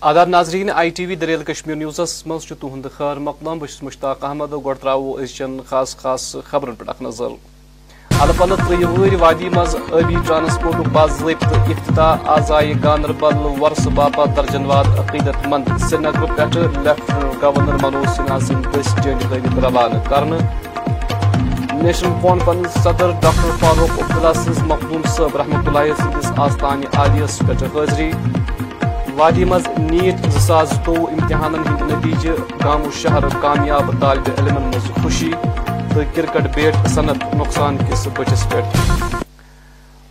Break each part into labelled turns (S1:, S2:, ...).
S1: آداب ناظرین، I T V دریل Kashmir نیوزس مز تہد خیر، مقدم بس مشتاق احمد گۄڈٕ ترٛاوو أزچٮ۪ن خاص خاص خبرن پٮ۪ٹھ اکھ نظر. الہٕ پلہٕ ترٛیہِ وادی منٛز ٲبی ٹرانسپورٹُک باضٲبطہٕ افتتاح آز آیہِ گاندربل ورسہٕ باپتھ درجن واد عقیدت مند سرینگرٕ پٮ۪ٹھٕ لیفٹنٹ گورنر منوج سنہا سٕنٛدۍ دٔسۍ جنڈ ہٲوِتھ روانہٕ کرنہٕ نیشنل کانفرنس صدر ڈاکٹر فاروق عبداللہ سٕنٛز مخدوم صٲب رحمتہ اللہ سٕنٛدِس آستانہِ عالیس پٮ۪ٹھ حٲضری وادی مز نیٹ زٕ ساس زٕتووُہ امتحانن ہٕنٛدۍ نتیجہٕ گامو شہر کامیاب طالبہِ علمن منٛز خوشی تہٕ کرکٹ بیٹ صنعت نقصان کِس بٔٹھِس پٮ۪ٹھ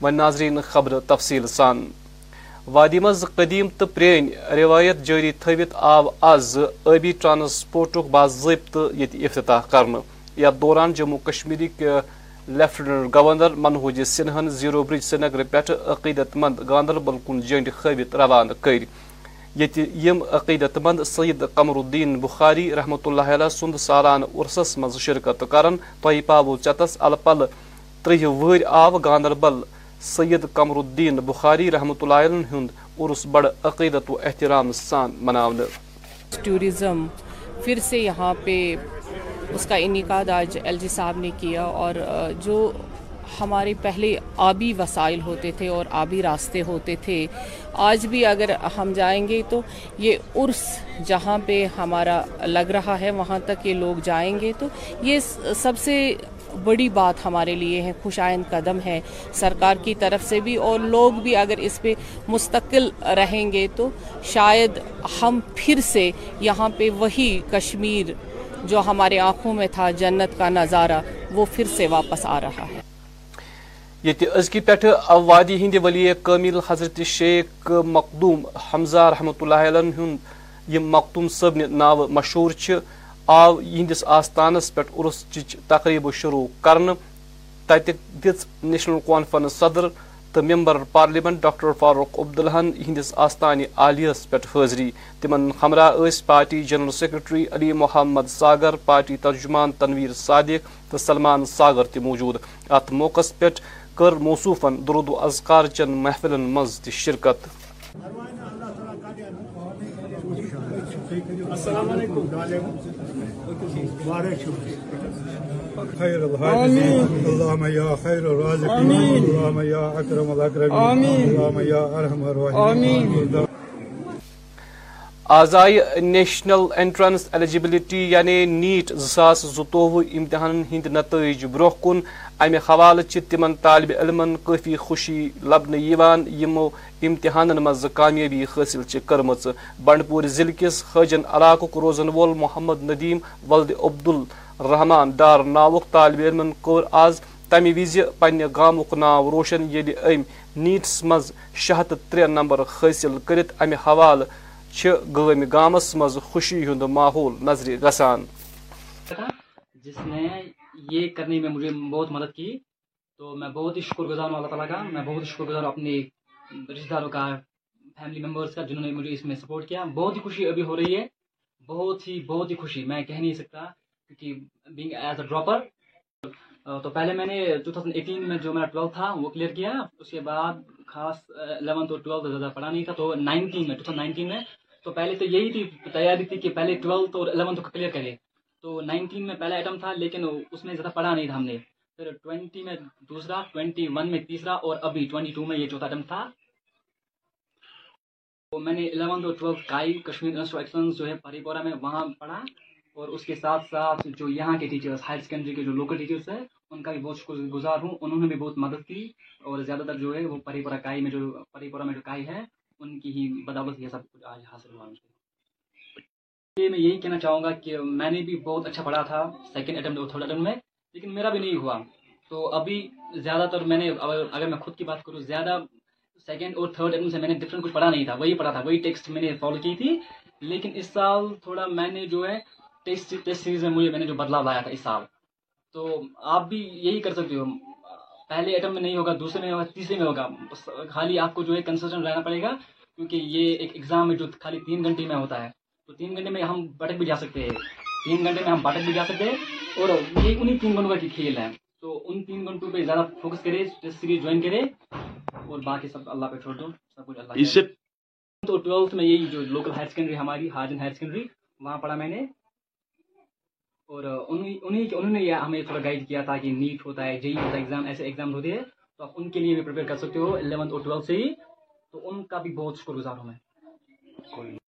S1: وۄنۍ ناظریٖن خبرٕ تفصیٖل سان وادی منٛز قدیٖم تہٕ پرٛٲنۍ رِوایت جٲری تھٲوِتھ آو آز ٲبی ٹرانسپورٹُک باضٲبطہٕ ییٚتہِ افتتاح کرنہٕ یتھ دوران جموں کشمیرٕکۍ لیفٹنٹ گورنر منہوج سنہن زیرو برج سری نگر عقیدت مند گاندربل کُن جنڈ ہٲوِتھ روانہٕ کٔرۍ۔ ییٚتہِ عقیدت مند سعید قمر الدین بخاری رحمتہ اللہ علیہ سُنٛد سالانہٕ عرسس منٛز شرکت کرن تۄہہِ پاوو چتس الہٕ پلہٕ ترٛیہِ آو گاندربل۔ سعید قمر الدین بخاری رحمتہ اللہ ہُنٛد عرس بڑٕ عقیدت و احترام سان مناونہٕ۔
S2: ٹورزم پھر سے یہاں پہ اس کا انعقاد آج ایل جی صاحب نے کیا اور جو ہمارے پہلے آبی وسائل ہوتے تھے اور آبی راستے ہوتے تھے، آج بھی اگر ہم جائیں گے تو یہ عرس جہاں پہ ہمارا لگ رہا ہے، وہاں تک یہ لوگ جائیں گے، تو یہ سب سے بڑی بات ہمارے لیے ہے، خوش آئند قدم ہے سرکار کی طرف سے بھی اور لوگ بھی اگر اس پہ مستقل رہیں گے تو شاید ہم پھر سے یہاں پہ وہی کشمیر جو ہمارے آنکھوں میں تھا جنت کا نظارہ، وہ پھر سے واپس آ رہا ہے۔
S1: یہ ازکی پہ وادی ہند ولی کامل حضرت شیخ مخدوم حمزہ رحمۃ اللہ علیہ مخدوم صبن ناو مشہور آو یہندس آستانس پہ عرس چچ تقریب شروع کرنے تتہ دِژ نیشنل کانفرنس صدر تو ممبر پارلیمنٹ ڈاکٹر فاروق عبداللہ ہندس آستانہ عالیس پہ حاضری تمن ہمراہ اس party general secretary Ali Mohammad Sagar party ترجمان تنویر صادق تو سلمان ساگر تہ موجود ات موقع پہ کر موصوفن درود و اذکار چن محفلن مز تہ شرکت
S3: السلام علیکم خير الحافظين اللهم يا خير الرازقين اللهم يا اكرم الاكرمين اللهم يا ارحم الراحمين
S1: آز آئی نیشنل انٹرنس ایلیجبلٹی یعنی نیٹ زاس زوہ امتحان ہند نتائج برہ کن. امہ حوالہ تمن طالب علمن کافی خوشی لبنہ یمو امتحان مز کامیابی حاصل کرم بنڈپور ضلع کس حاجن علاقہ روزن وول محمد ندیم ولد عبدال رحمان ڈار ناوک طالب علم کور آز تمہ وز پنہ گامک ناو روشن یل ام نیٹس مز شہ ترے نمبر حاصل کرت امہ حوالہ گام گامس مز خوشی ہند ماحول نظر گسان
S4: جس نے یہ کرنے میں مجھے بہت مدد کی تو میں بہت ہی شکر گزار ہوں اللہ تعالیٰ کا میں بہت ہی شکر گزار ہوں اپنے رشتے داروں کا فیملی ممبرس کا جنہوں نے مجھے اس میں سپورٹ کیا بہت ہی خوشی ابھی ہو رہی ہے بہت ہی بہت ہی خوشی میں کہہ نہیں سکتا بینگ ایز اے ڈراپر تو پہلے میں نے ٹو تھاؤزنڈ ایٹین میں جو میرا ٹویلتھ تھا وہ کلیئر کیا، اس کے بعد خاص الیونتھ اور ٹویلتھ زیادہ پڑھا نہیں تھا، تو نائنٹین میں ٹو تھاؤزنڈ نائنٹین میں۔ تو پہلے تو یہی تھی تیاری تھی کہ پہلے ٹویلتھ اور الیونتھ کو کلیئر کرے تو نائنٹین میں پہلا آئٹم تھا، لیکن اس میں زیادہ پڑھا نہیں تھا ہم نے۔ پھر ٹوینٹی میں دوسرا ٹوینٹی ون میں تیسرا اور ابھی ٹوینٹی ٹو میں یہ چوتھا آئٹم تھا۔ تو میں نے الیونتھ اور ٹویلتھ کائی کشمیر انسٹیٹیوٹ ایکسلنس جو ہے پری پورہ میں وہاں پڑھا۔ اور اس کے ساتھ ساتھ جو یہاں کے ٹیچرس ہائر سیکنڈری کے جو لوکل ٹیچرس ہیں، ان کا بھی بہت شکر گزار ہوں۔ انہوں نے بھی بہت مدد کی اور زیادہ تر جو ہے وہ پری پورہ کائی میں جو، پری پورہ میں جو کائی ہے، ان کی ہی بدولت یہ سب کچھ آج حاصل ہوا مجھے میں یہی کہنا چاہوں گا کہ میں نے بھی بہت اچھا پڑھا تھا سیکنڈ اٹمپٹ اور تھرڈ اٹمپٹ میں، لیکن میرا بھی نہیں ہوا۔ تو ابھی زیادہ تر میں نے، اگر میں خود کی بات کروں، زیادہ سیکنڈ اور تھرڈ اٹمپٹ سے میں نے ڈفرنٹ کچھ پڑھا نہیں تھا۔ وہی پڑھا تھا، وہی ٹیکسٹ میں نے فالو کی تھی۔ لیکن اس سال تھوڑا میں نے جو ہے ٹیسٹ ٹیسٹ سیریز میں مجھے میں نے جو بدلاؤ لایا تھا اس سال۔ تو آپ بھی یہی کر سکتے ہو۔ پہلے ایٹم میں نہیں ہوگا دوسرے میں ہوگا تیسرے میں ہوگا۔ خالی آپ کو جو ہے کنسسٹنٹ رہنا پڑے گا کیونکہ یہ ایک ایگزام ہے جو خالی تین گھنٹے میں ہوتا ہے۔ تو تین گھنٹے میں ہم بٹک بھی جا سکتے ہیں۔ تین گھنٹے میں ہم بٹک بھی جا سکتے ہیں۔ اور یہ انہیں تین گھنٹوں کا کھیل ہے تو ان تین گھنٹوں پہ زیادہ فوکس کرے ٹیسٹ سیریز جوائن کرے۔ اور باقی سب اللہ پہ چھوڑ دو۔ سب کچھ اللہ
S5: تو
S4: ٹویلتھ میں یہی جو لوکل ہائر سیکنڈری ہماری ہارجن ہائر سیکنڈری وہاں پڑھا میں نے۔ اور انہوں نے یہ ہمیں تھوڑا گائڈ کیا تھا کہ نیٹ ہوتا ہے جی ہوتا ہے ایگزام ایسے ایگزام ہوتے ہیں۔ تو آپ ان کے لیے بھی پریپیئر کر سکتے ہو الیونتھ اور ٹویلتھ سے ہی۔ تو ان کا بھی بہت شکر گزار ہوں میں۔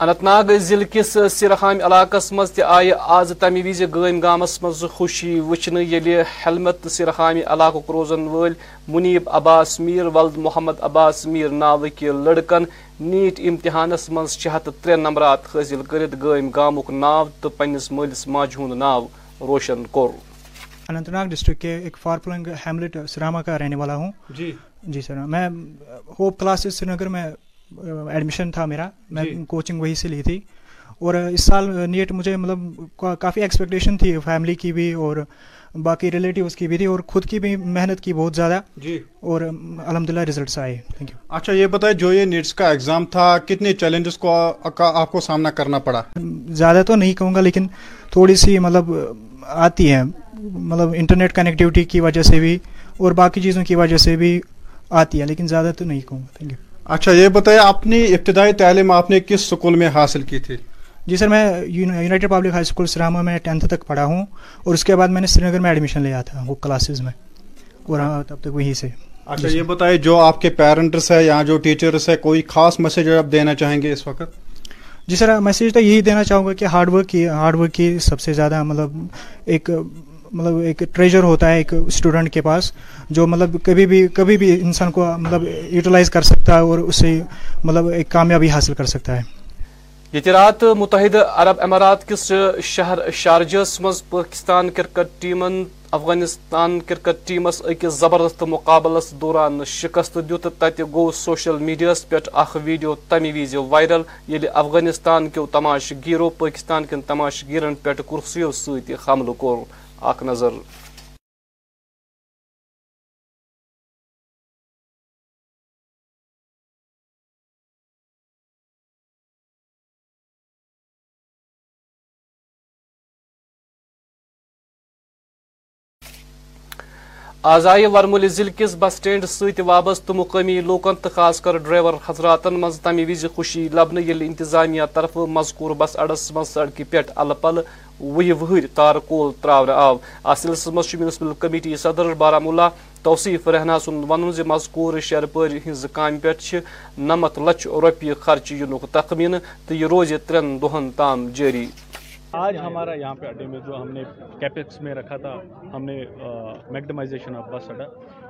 S1: اننت ناگ ضلع کس سرہام علاقس مز تہ آئی آز تمہ وز گام گامس مز خوشی وچھن یل ہیلمت سرہام علاقہ روزن ول منیب عباس میر ولد محمد عباس میر ناوک لڑکن نیٹ امتحانس مز شہ ہتھ ترے نمبرات حاصل کرت گام گامک ناو تو پنس مالس ماجہ ہند ناو روشن کور
S6: اننت ناگ ڈسٹرکٹ کے ایک فارپلنگ ہیملٹ سراما کا رہنے والا ہوں
S3: جی
S6: جی سر میں ہوپ کلاسز سری نگر میں ایڈمیشن تھا میرا میں کوچنگ وہیں سے لی تھی۔ اور اس سال نیٹ مجھے مطلب کافی ایکسپیکٹیشن تھی فیملی کی بھی اور باقی ریلیٹیوز کی بھی تھی اور خود کی بھی محنت کی بہت زیادہ۔
S3: جی۔
S6: اور الحمد للہ ریزلٹس آئے۔ تھینک یو
S3: اچھا یہ بتائیں جو یہ نیٹس کا ایگزام تھا کتنے چیلنجز کو آپ کو سامنا کرنا پڑا؟
S6: زیادہ تو نہیں کہوں گا لیکن تھوڑی سی مطلب آتی ہے مطلب انٹرنیٹ کنیکٹیوٹی کی وجہ سے بھی اور باقی چیزوں کی وجہ سے بھی آتی ہے لیکن زیادہ تو نہیں کہوں گا۔ تھینک یو
S3: اچھا یہ بتائیں اپنی ابتدائی تعلیم آپ نے کس سکول میں حاصل کی تھی؟
S6: جی سر میں یونائٹیڈ پبلک ہائی اسکول سراما میں ٹینتھ تک پڑھا ہوں اور اس کے بعد میں نے سری نگر میں ایڈمیشن لیا تھا وہ کلاسز میں اور تب تک وہیں سے۔
S3: اچھا یہ بتائیں جو آپ کے پیرنٹس ہے یا جو ٹیچرس ہے کوئی خاص میسج آپ دینا چاہیں گے اس وقت؟
S6: جی سر میسیج تو یہی دینا چاہوں گا کہ ہارڈ ورک کی ہارڈ ورک کی سب سے زیادہ مطلب ایک مطلب ایک ٹریجر ہوتا ہے ایک اسٹوڈنٹ کے پاس، جو مطلب کبھی بھی کبھی بھی انسان کو مطلب یوٹیلائز کر سکتا ہے اور اسے مطلب ایک کامیابی حاصل کر سکتا ہے۔
S1: یہ رات متحدہ عرب امارات کس شہر شارجس مز پاکستان کرکٹ ٹیمن، افغانستان کرکٹ ٹیمس اکس زبردست مقابلس دوران شکست دیت تت گو سوشل میڈیاس پہ اخ ویڈیو تمہ وز وائرل یل افغانستان کیو تماش گیرو پاکستان کن تماش گیرن پہ کرسیو ست حملہ کور اخ نظر آز آئی ورمول ضلع کس بس سٹینڈ ست وابستہ مقامی لوکن تو خاص کر ڈرائیور حضراتن مز تمہ وز خوشی لبنہ یل انتظامیہ طرف مذکور بس اڈس مز سڑکہ پہ ال پل وہ وہر تار کول تراور آو۔ ات سلسلس مز میونسپل کمیٹی صدر بارہمولہ توصیف رہنا سن ون زِ مذکور شیرپٲرۍ ہٕنٛزِ کامہِ پٮ۪ٹھ چھِ نمتھ لچھ رۄپیہِ خرچہِ یِنُک تخمینہٕ تہٕ یہِ روزِ ترٛٮ۪ن دۄہن تام جٲری۔
S7: آج ہمارا یہاں پہ اڈے میں جو ہم نے کیپکس میں رکھا تھا، ہم نے میگڈمائزیشن آف بس اڈا۔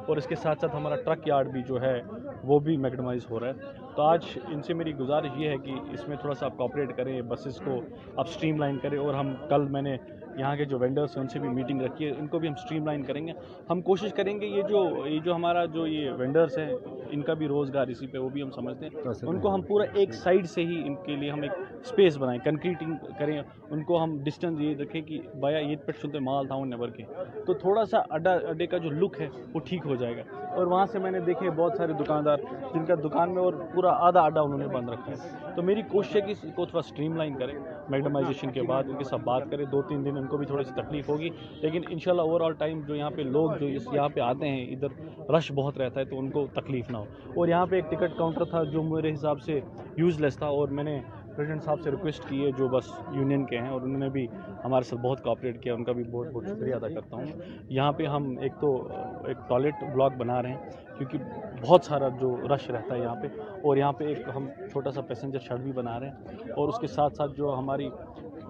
S7: اور اس کے ساتھ ساتھ ہمارا ٹرک یارڈ بھی جو ہے، وہ بھی میگڈمائز ہو رہا ہے۔ تو آج ان سے میری گزارش یہ ہے کہ اس میں تھوڑا سا آپ کوپریٹ کریں بسز کو آپ اسٹریم لائن کریں۔ اور ہم کل میں نے یہاں کے جو وینڈرس ہیں ان سے بھی میٹنگ رکھی ہے ان کو بھی ہم اسٹریم لائن کریں گے۔ ہم کوشش کریں گے یہ جو یہ جو ہمارا جو یہ وینڈرس ہیں ان کا بھی روزگار اسی پہ وہ بھی ہم سمجھتے ہیں۔ ان کو ہم پورا ایک سائڈ سے ہی ان کے لیے ہم ایک اسپیس بنائیں کنکریٹنگ کریں۔ ان کو ہم ڈسٹینس یہ رکھیں کہ بایا عید پہ سنتے مال تھا نیبر کے۔ تو تھوڑا سا اڈا اڈے کا جو لک ہے وہ ٹھیک ہو جائے گا۔ اور وہاں سے میں نے دیکھے بہت سارے دکاندار جن کا دکان میں اور پورا آدھا اڈا انہوں نے بند رکھا ہے۔ تو میری کوشش ہے کہ اس کو تھوڑا اسٹریم لائن کریں۔ میگڈمائزیشن کے بعد ان کے ساتھ بات کریں۔ دو تین دن ان کو بھی تھوڑی سی تکلیف ہوگی۔ لیکن ان شاء اللہ اوور آل ٹائم جو یہاں پہ لوگ جو اس یہاں پہ آتے ہیں، ادھر رش بہت رہتا ہے تو ان کو تکلیف نہ ہو۔ اور یہاں پہ ایک ٹکٹ کاؤنٹر تھا جو میرے حساب سے یوز لیس تھا اور میں نے پریزیڈنٹ صاحب سے ریکویسٹ کی ہے جو بس یونین کے ہیں اور انہوں نے بھی ہمارے ساتھ بہت کوآپریٹ کیا۔ ان کا بھی بہت بہت شکریہ ادا کرتا ہوں۔ یہاں پہ ہم ایک تو ایک ٹوائلٹ بلاک بنا رہے ہیں کیونکہ بہت سارا جو رش رہتا ہے یہاں پہ۔ اور یہاں پہ ایک ہم چھوٹا سا پیسنجر شڈ بھی بنا رہے ہیں اور اس کے ساتھ ساتھ جو ہماری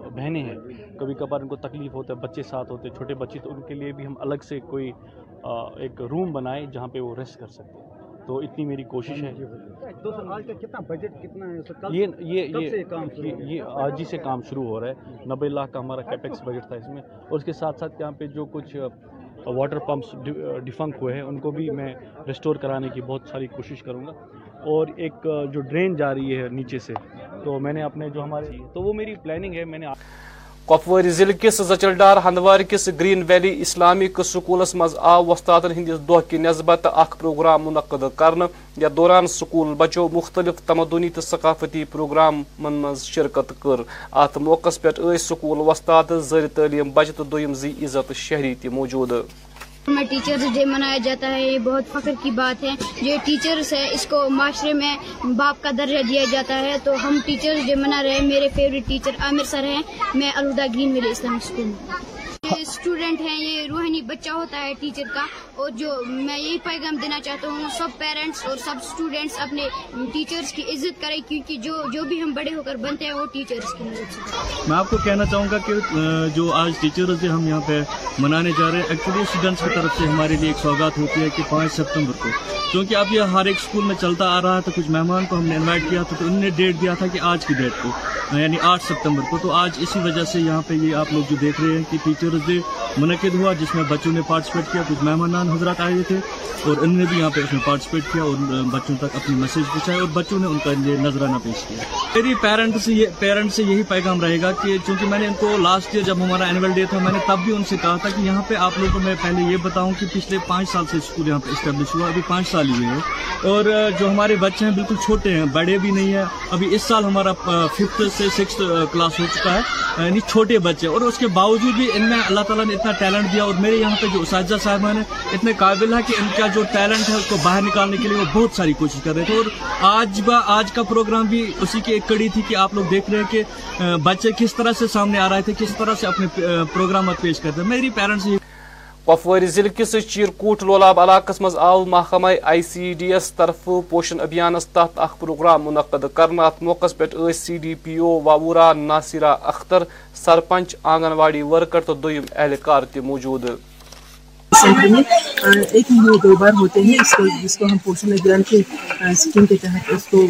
S7: بہنیں ہیں۔ کبھی کبھار ان کو تکلیف ہوتا ہے بچے ساتھ ہوتے ہیں چھوٹے بچے تو ان کے لیے بھی ہم الگ سے کوئی ایک روم بنائیں جہاں پہ وہ ریسٹ کر سکتے ہیں۔ تو اتنی میری کوشش ہے۔ یہ یہ یہ آج ہی سے کام شروع ہو رہا ہے۔ نبے لاکھ کا ہمارا کیپیکس بجٹ تھا اس میں۔ اور اس کے ساتھ ساتھ یہاں پہ جو کچھ واٹر پمپس ڈیفنک ہوئے ہیں، ان کو بھی میں ریسٹور کرانے کی بہت ساری کوشش کروں گا۔ اور ایک uh, جو ڈرین جا رہی ہے نیچے سے، تو میں نے اپنے جو ہمارے، تو وہ میری پلاننگ ہے، میں نے
S1: کپواری ضلع کس زچل ڈار ہندوار کس گرین ویلی اسلامک سکولس مز آو وستادن ہندس دہ کہ نسبت اخ پروگرام منعقد کرنے یتھ دوران سکول بچو مختلف تمدنی تو ثقافتی پروگرامن مز شرکت کر۔ ات موقع پہ سکول وستاد زر تعلیم بچہ تو دویم زی عزت شہری تہ موجود۔
S5: ہمیں ٹیچرز ڈے منایا جاتا ہے، یہ بہت فخر کی بات ہے۔ جو ٹیچرز ہے اس کو معاشرے میں باپ کا درجہ دیا جاتا ہے۔ تو ہم ٹیچرز ڈے منا رہے ہیں، میرے فیوریٹ ٹیچر عامر سر ہیں۔ میں Alhuda green valley Islamic school میں۔ اسٹوڈنٹ ہیں، یہ روحانی بچہ ہوتا ہے ٹیچر کا۔ اور جو میں یہی پیغام دینا چاہتا ہوں، سب پیرنٹس اور سب اسٹوڈنٹس اپنے ٹیچرز کی عزت کریں، کیونکہ جو جو بھی ہم بڑے ہو کر بنتے ہیں، وہ ٹیچرز کی مدد سے۔
S8: میں آپ کو کہنا چاہوں گا کہ جو آج ٹیچرز ڈے ہم یہاں پہ منانے جا رہے ہیں۔ ایکچولی اسٹوڈنٹس کی طرف سے ہمارے لیے ایک سوگات ہوتی ہے کہ پانچ ستمبر کو۔ کیونکہ اب یہ ہر ایک اسکول میں چلتا آ رہا تھا کچھ مہمان کو ہم نے انوائٹ کیا تھا، تو انہوں نے ڈیٹ دیا تھا کہ آج کی ڈیٹ کو یعنی آٹھ ستمبر کو۔ تو آج اسی وجہ سے یہاں پہ یہ آپ لوگ جو دیکھ رہے ہیں کہ ٹیچرز ڈے منعقد ہوا، جس میں بچوں نے پارٹیسپیٹ کیا، کچھ مہمان حضرات آئے ہوئے تھے، اور انہوں نے بھی یہاں پہ اس میں پارٹیسپیٹ کیا اور بچوں تک اپنی میسج پہنچایا اور بچوں نے ان کا یہ نظرانہ پیش کیا۔ میری پیرنٹ سے یہ پیرنٹ سے یہی پیغام رہے گا کہ چونکہ میں نے ان کو لاسٹ ایئر جب ہمارا اینول ڈے تھا، میں نے تب بھی ان سے کہا تھا کہ یہاں پہ آپ لوگوں کو میں پہلے یہ بتاؤں کہ پچھلے پانچ سال سے اسکول یہاں پہ اسٹیبلش ہوا، ابھی پانچ سال ہی ہوئے ہیں۔ اور جو ہمارے بچے ہیں، بالکل چھوٹے ہیں، بڑے بھی نہیں ہیں۔ ابھی اس سال ہمارا ففتھ سے سکس کلاس ہو چکا ہے یعنی چھوٹے بچے اور اس کے باوجود بھی ان میں اللہ تعالیٰ نے اتنا ٹیلنٹ دیا اور میرے یہاں پہ جو اساتذہ صاحبان ہیں، اتنے قابل ہے کہ ان کا جو ٹیلنٹ ہے اس کو باہر نکالنے کے لیے وہ بہت ساری کوشش کر رہے تھے۔ اور آج با آج کا پروگرام بھی اسی کی ایک کڑی تھی کہ آپ لوگ دیکھ رہے ہیں کہ بچے کس طرح سے سامنے آ رہے تھے، کس طرح سے اپنے پروگرامات پیش کرتے ہیں۔ میری پیرنٹس یہ
S1: ضلع کس چیرکوٹ لولاب علاقس مز آو محکمہ آئی سی ڈی ایس طرف پوشن ابھیانس تحت اخ پروگرام منعقد کرنا ات موقع پہ سی ڈی پی او وورا ناصرہ اختر سرپنچ آنگن واڑی ورکر تو دویم اہلکار تہ موجود
S9: سینٹر میں ایک مہینے دو بار ہوتے ہیں اس کو جس کو ہم پوشن ابھیان کے اسکیم کے تحت اس کو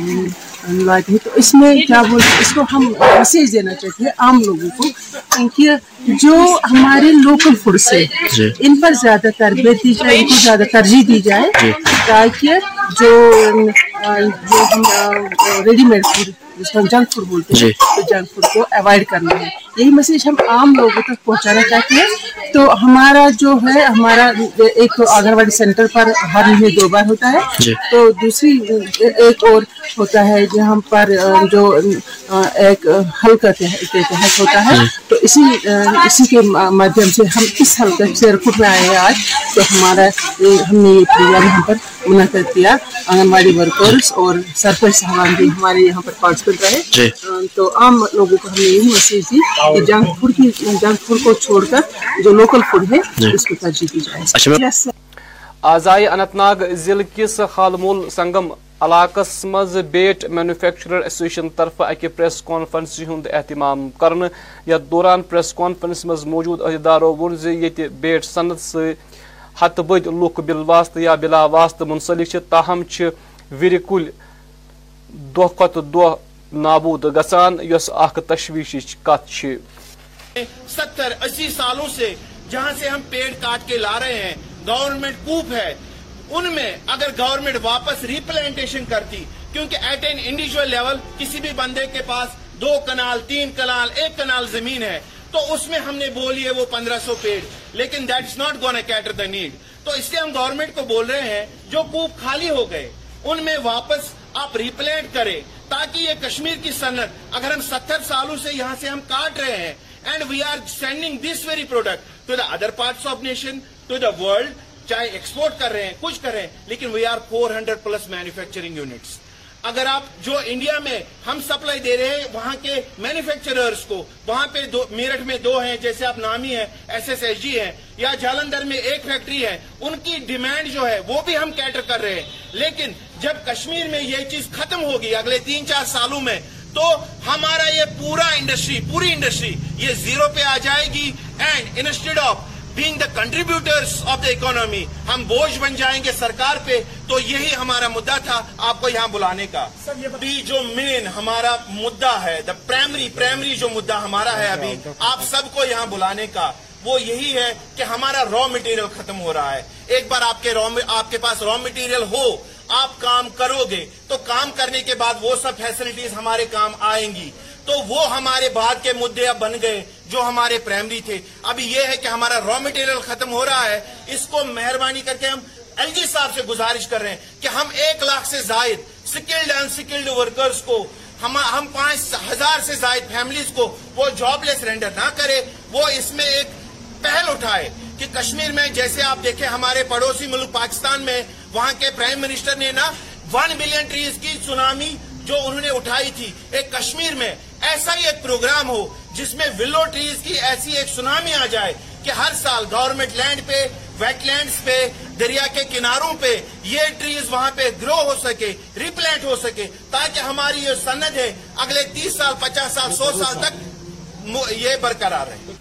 S9: لاتے ہیں۔ تو اس میں کیا بولتے اس کو ہم میسیج دینا چاہتے ہیں عام لوگوں کو کہ جو ہمارے لوکل فوڈ سے ان پر زیادہ تربیت دی جائے ان کو زیادہ ترجیح دی جائے تاکہ جو جو ہم ریڈی میڈ فوڈ جس کو ہم جنک فوڈ بولتے ہیں تو جنک فوڈ کو اوائڈ کرنا ہے۔ یہی میسیج ہم عام لوگوں تک پہنچانا چاہتے ہیں۔ تو ہمارا جو ہے ہمارا ایک تو آنگن واڑی سینٹر پر ہر مہینے دو بار ہوتا ہے۔ تو دوسری ایک اور ہوتا ہے جہاں پر جو ایک حلقہ تحت ہوتا ہے۔ تو اسی اسی کے مادھیم سے ہم اس حلقے سے رکوٹ میں آئے ہیں آج۔ تو ہمارا ہم نے یہ پروگرام یہاں پر منعقد کیا آنگن واڑی ورکرس اور سرپنچ صاحبان بھی ہمارے یہاں پر پارٹیسپیٹ رہے تو عام لوگوں کو ہم نے یہی میسیج دی کہ جنک فوڈ کی جنک فوڈ کو چھوڑ کر جو لوکل فوڈ ہے اس کو ترجیح دی جائے
S1: آزائے اننت ناگ ضلع کس خالمول سنگم علاقس مز بیٹ مینوفیکچرر ایسوسیشن طرف اکہ پریس کانفرنس ہند اہتمام کرنے یتھ دوران پریس کانفرنس مز موجود عہدیدارو وون زِ بیٹ صنعت سی ہتھ بد لوک بل واسطہ یا بلا واسطہ منسلک تاہم ور کل دہ کھت دہ نابود گژھان یس اخ تشویش کت
S10: ستر اسی سالوں سے جہاں سے ہم پیڑ کاٹ کے لا رہے ہیں گورنمنٹ کوپ ہے ان میں اگر گورنمنٹ واپس ریپلانٹیشن کرتی کیونکہ ایٹ این انڈیویجل لیول کسی بھی بندے کے پاس دو کنال تین کنال ایک کنال زمین ہے تو اس میں ہم نے بولی ہے وہ پندرہ سو پیڑ، لیکن that is not gonna cater the need تو اس سے ہم گورنمنٹ کو بول رہے ہیں، جو کوپ خالی ہو گئے، ان میں واپس آپ ریپلانٹ کریں، تاکہ یہ کشمیر کی صنعت، اگر ہم ستر سالوں سے یہاں سے ہم کاٹ رہے ہیں and we are sending this very product to the other parts of nation to the world چاہے ایکسپورٹ کر رہے ہیں، کچھ کر رہے ہیں، لیکن we are four hundred plus manufacturing units اگر آپ جو انڈیا میں ہم سپلائی دے رہے ہیں، وہاں کے مینوفیکچررز کو، وہاں پہ میرٹھ میں دو ہیں، جیسے آپ نامی ہیں ایس ایس ایس جی ہیں، یا جالندھر میں ایک فیکٹری ہے، ان کی ڈیمانڈ جو ہے، وہ بھی ہم کیٹر کر رہے ہیں۔ لیکن جب کشمیر میں یہ چیز ختم ہوگی اگلے تین چار سالوں میں، تو ہمارا یہ پورا انڈسٹری پوری انڈسٹری یہ زیرو پہ آ جائے گی۔ And instead of being the contributors of the economy ہم بوجھ بن جائیں گے سرکار پہ تو یہی ہمارا مدعا تھا آپ کو یہاں بلانے کا۔ ابھی جو مین ہمارا مدعا ہے دا پرائمری پرائمری جو مدعا ہمارا ہے ابھی آپ سب کو یہاں بلانے کا۔ وہ یہی ہے کہ ہمارا را مٹیریل ختم ہو رہا ہے۔ ایک بار آپ کے آپ کے پاس را مٹیریل ہو آپ کام کرو گے تو کام کرنے کے بعد وہ سب فیسلٹیز ہمارے کام آئیں گی۔ تو وہ ہمارے بعد کے مدعہ بن گئے جو ہمارے پرائمری تھے۔ اب یہ ہے کہ ہمارا را مٹیریل ختم ہو رہا ہے۔ اس کو مہربانی کر کے ہم ایل جی صاحب سے گزارش کر رہے ہیں کہ ہم ایک لاکھ سے زائد سکلڈ ان سکلڈ ورکرز کو، ہم ہم پانچ ہزار سے زائد فیملیز کو وہ جاب لیس رینڈر نہ کرے، وہ اس میں ایک پہل اٹھائے کہ کشمیر میں جیسے آپ دیکھیں ہمارے پڑوسی ملک پاکستان میں، وہاں کے پرائم منسٹر نے نا ون بلین ٹریز کی سونامی جو انہوں نے اٹھائی تھی۔ ایک کشمیر میں ایسا ہی ایک پروگرام ہو جس میں ولو ٹریز کی ایسی ایک سنامی آ جائے کہ ہر سال گورنمنٹ لینڈ پہ ویٹ لینڈز پہ، دریا کے کناروں پہ یہ ٹریز وہاں پہ گرو ہو سکے ریپلینٹ ہو سکے تاکہ ہماری یہ سند ہے، اگلے تیس سال،
S1: پچاس سال، سو سال تک یہ برقرار رہے۔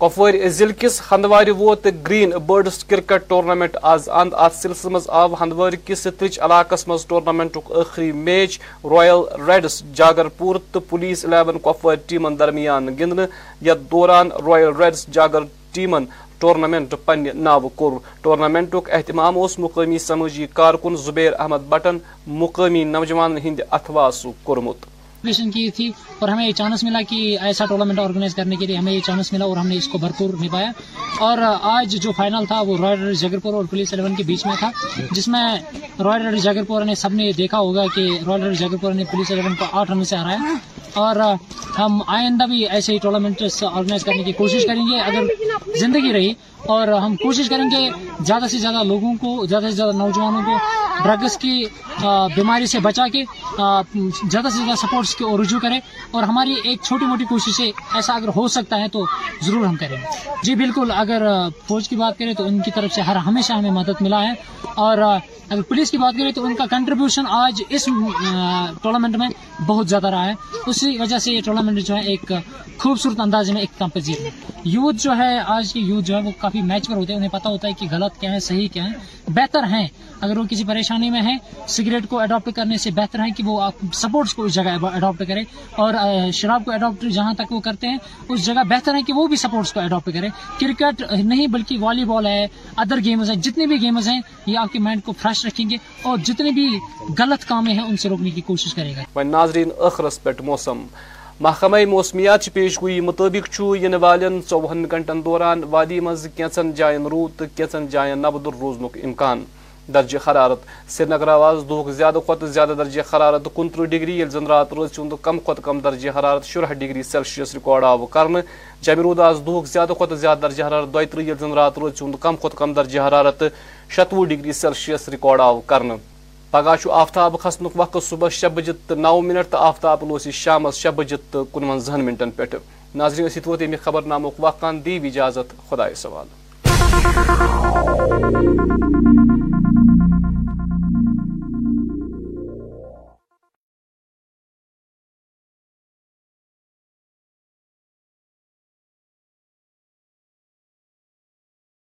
S1: کپوار ضلع کس ہندوار ووت گرین برڈس کرکٹ ٹورنامنٹ آز اند ات سلسلس مز آو ہندوار کس ترچ علاقس مز ٹورنامنٹ ٲخری میچ رویل ریڈس جاگر پور تو پولیس الیون کپوار ٹیمن درمیان گندن یتھ دوران رویل ریڈس جاگر ٹیمن ٹورنامنٹ پنہ ناو کور۔ ٹورنامنٹ اہتمام اس مقامی
S11: سماجی کارکن زبیر احمد بٹن مقامی نوجوان ہند اتھواس کورمت۔ پریپریشن کی تھی اور ہمیں یہ چانس ملا کہ ایسا ٹورنامنٹ آرگنائز کرنے کے لیے ہمیں یہ چانس ملا اور ہم نے اس کو بھرپور نبھایا۔ اور آج جو فائنل تھا وہ رائل رائڈر جاگرپور اور پولیس الیون کے بیچ میں تھا، جس میں رائل رائڈرز جگرپور نے سب نے دیکھا ہوگا کہ رائل رائڈر جاگرپور نے پولیس الیون کو آٹھ رن سے ہرایا۔ اور ہم آئندہ بھی ایسے ہی ٹورنامنٹس آرگنائز کرنے کی کوشش کریں گے۔ اگر زندگی رہی اور ہم کوشش کریں گے زیادہ سے زیادہ لوگوں کو، زیادہ سے زیادہ نوجوانوں کو ڈرگس کی بیماری سے بچا کے زیادہ سے زیادہ سپورٹس کی اور رجوع کرے اور ہماری ایک چھوٹی موٹی کوشش ایسا اگر ہو سکتا ہے تو ضرور ہم کریں جی بالکل، اگر فوج کی بات کریں تو ان کی طرف سے ہر ہمیشہ ہمیں مدد ملا ہے اور اگر پولیس کی بات کریں تو ان کا کنٹریبیوشن آج اس ٹورنامنٹ میں بہت زیادہ رہا ہے۔ اسی وجہ سے یہ ٹورنامنٹ جو ہے ایک خوبصورت انداز میں ایک کم پذیر ہے۔ یوتھ جو ہے، آج کے یوتھ جو ہے وہ کافی میچ پر ہوتے ہیں۔ انہیں پتہ ہوتا ہے کہ غلط کیا ہے، صحیح کیا ہے، بہتر ہیں۔ اگر وہ کسی پریشانی میں ہیں سگریٹ کو اڈاپٹ کرنے سے بہتر ہے کہ وہ سپورٹس کو اس جگہ اڈاپٹ کرے اور شراب کو اڈاپٹ جہاں تک وہ کرتے ہیں، اس جگہ بہتر ہے کہ وہ بھی سپورٹس کو اڈاپٹ کرے کرکٹ نہیں بلکہ والی بال ہے ادر
S1: گیمز ہیں، جتنے بھی گیمز ہیں، یہ آپ کے مائنڈ کو فریش رکھیں گے اور جتنے بھی غلط کامیں ہیں، ان سے روکنے کی کوشش کرے گا۔ ناظرین اخرس پہ موسم۔ محکمہ موسمیات پیش گوئی، مطابق ین والن ژوہن گھنٹن دوران وادی مز کینچن جائن روٗد تہٕ کینٛژن جائن نبدر روزنُک امکان۔ درجہ حرارت۔ سرینگر آز دہ زیادہ کھت زیادہ درجہ حرارت کنترہ ڈگری یل زن رات روز چند کم کھت کم درجہ حرارت شرہ ڈگری سیلسیس ریکارڈ آو کر جمہ رود آز دہ زیادہ کھت زیادہ درجہ حرارت دۄیہِ یل زن رات روز چند کم کھت کم درجہ حرارت شتوہ ڈگری سیلسیس ریکارڈ آو کر پگہ آفتاب کھسن وقت صبح شے بجت نو منٹ تو آفتاب لوس شام شے بجت تو کنونزہن منٹن پہ ناظرین، اسی ووت امہ خبر نامک وقان دیو اجازت خدا سوال۔